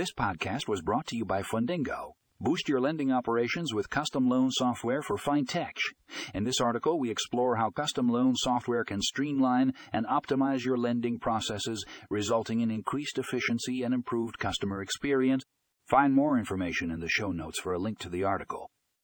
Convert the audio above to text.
This podcast was brought to you by Fundingo. Boost your lending operations with custom loan software for fintech. In this article, we explore how custom loan software can streamline and optimize your lending processes, resulting in increased efficiency and improved customer experience. Find more information in the show notes for a link to the article.